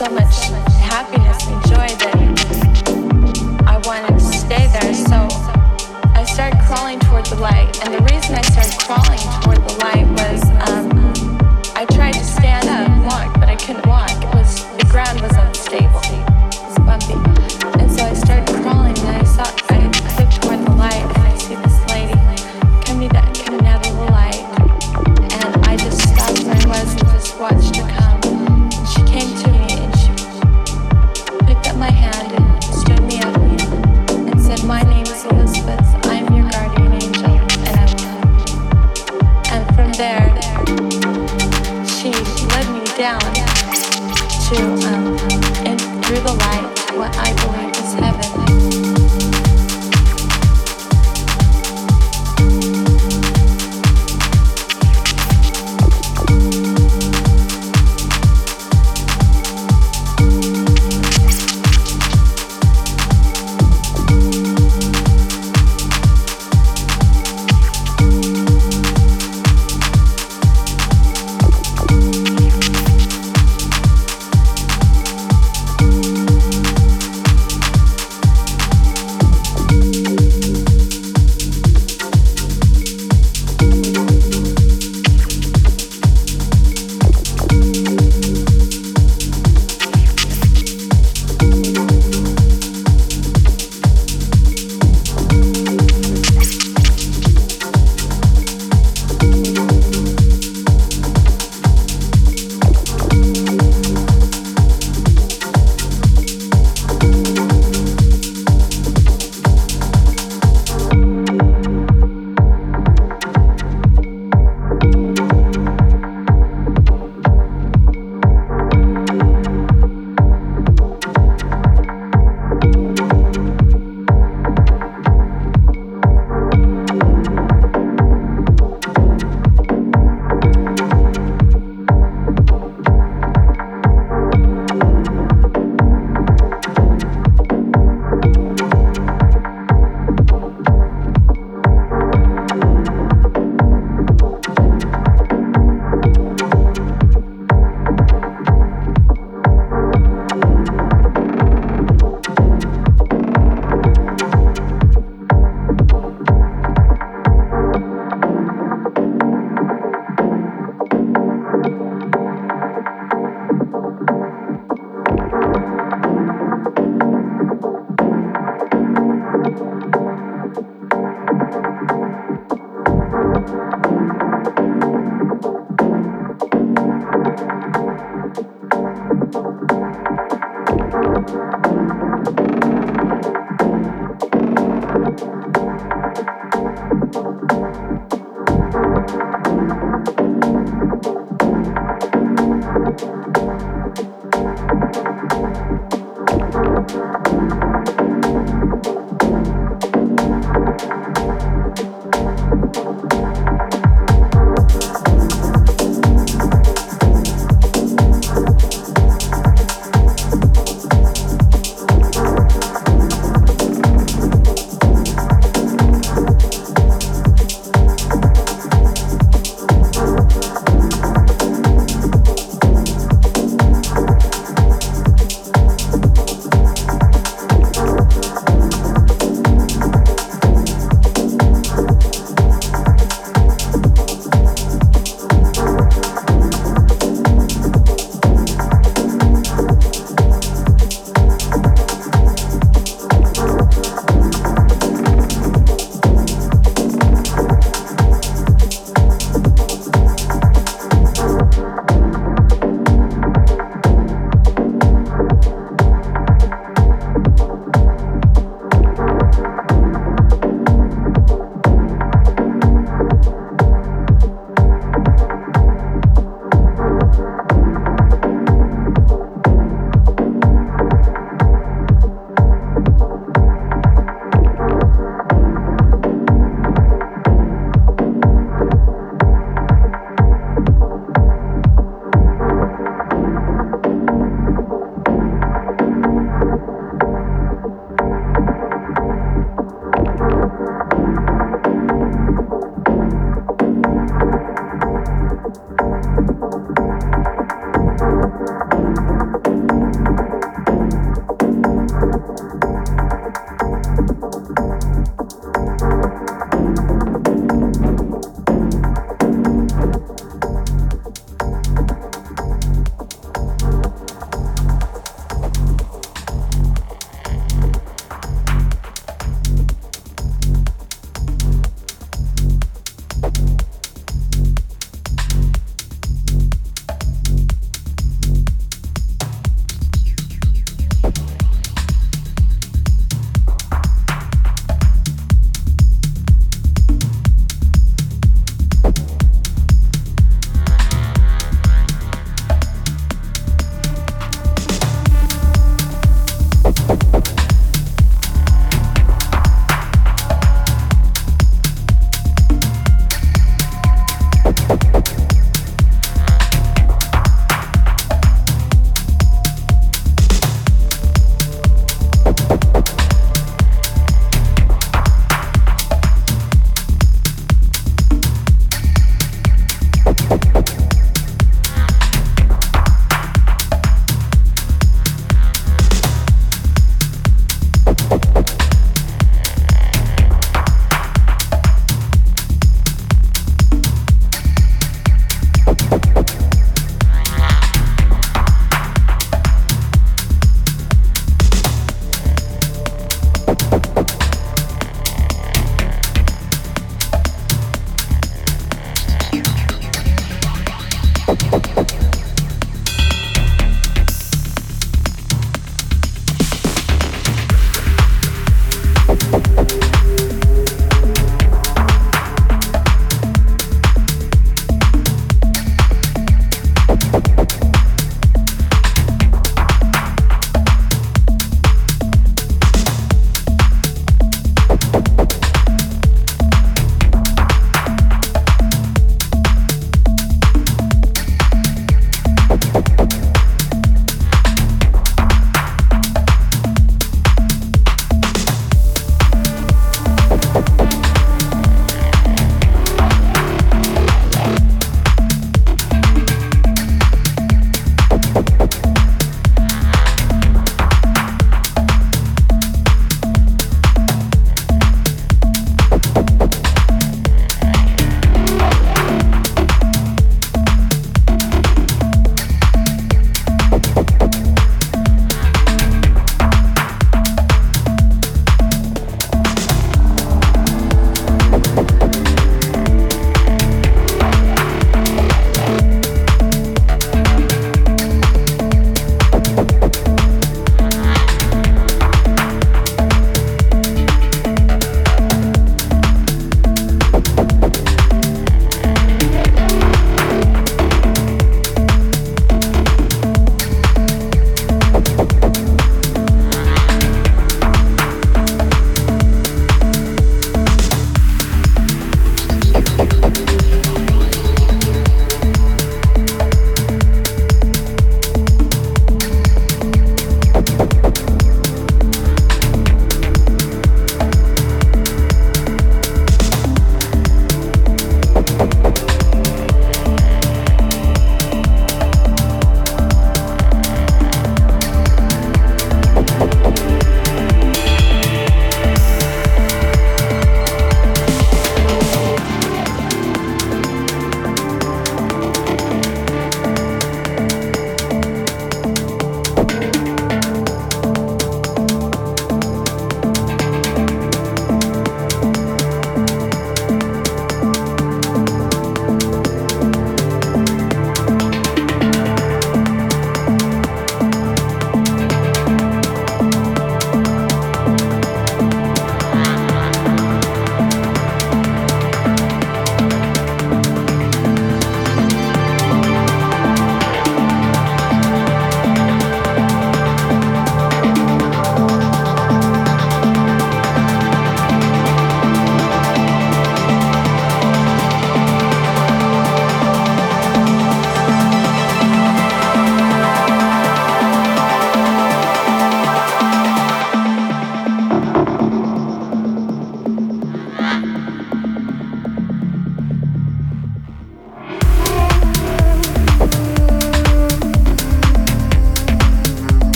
so much happiness and joy that I wanted to stay there. So I started crawling toward the light. And the reason I started crawling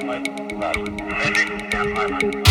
Thank you.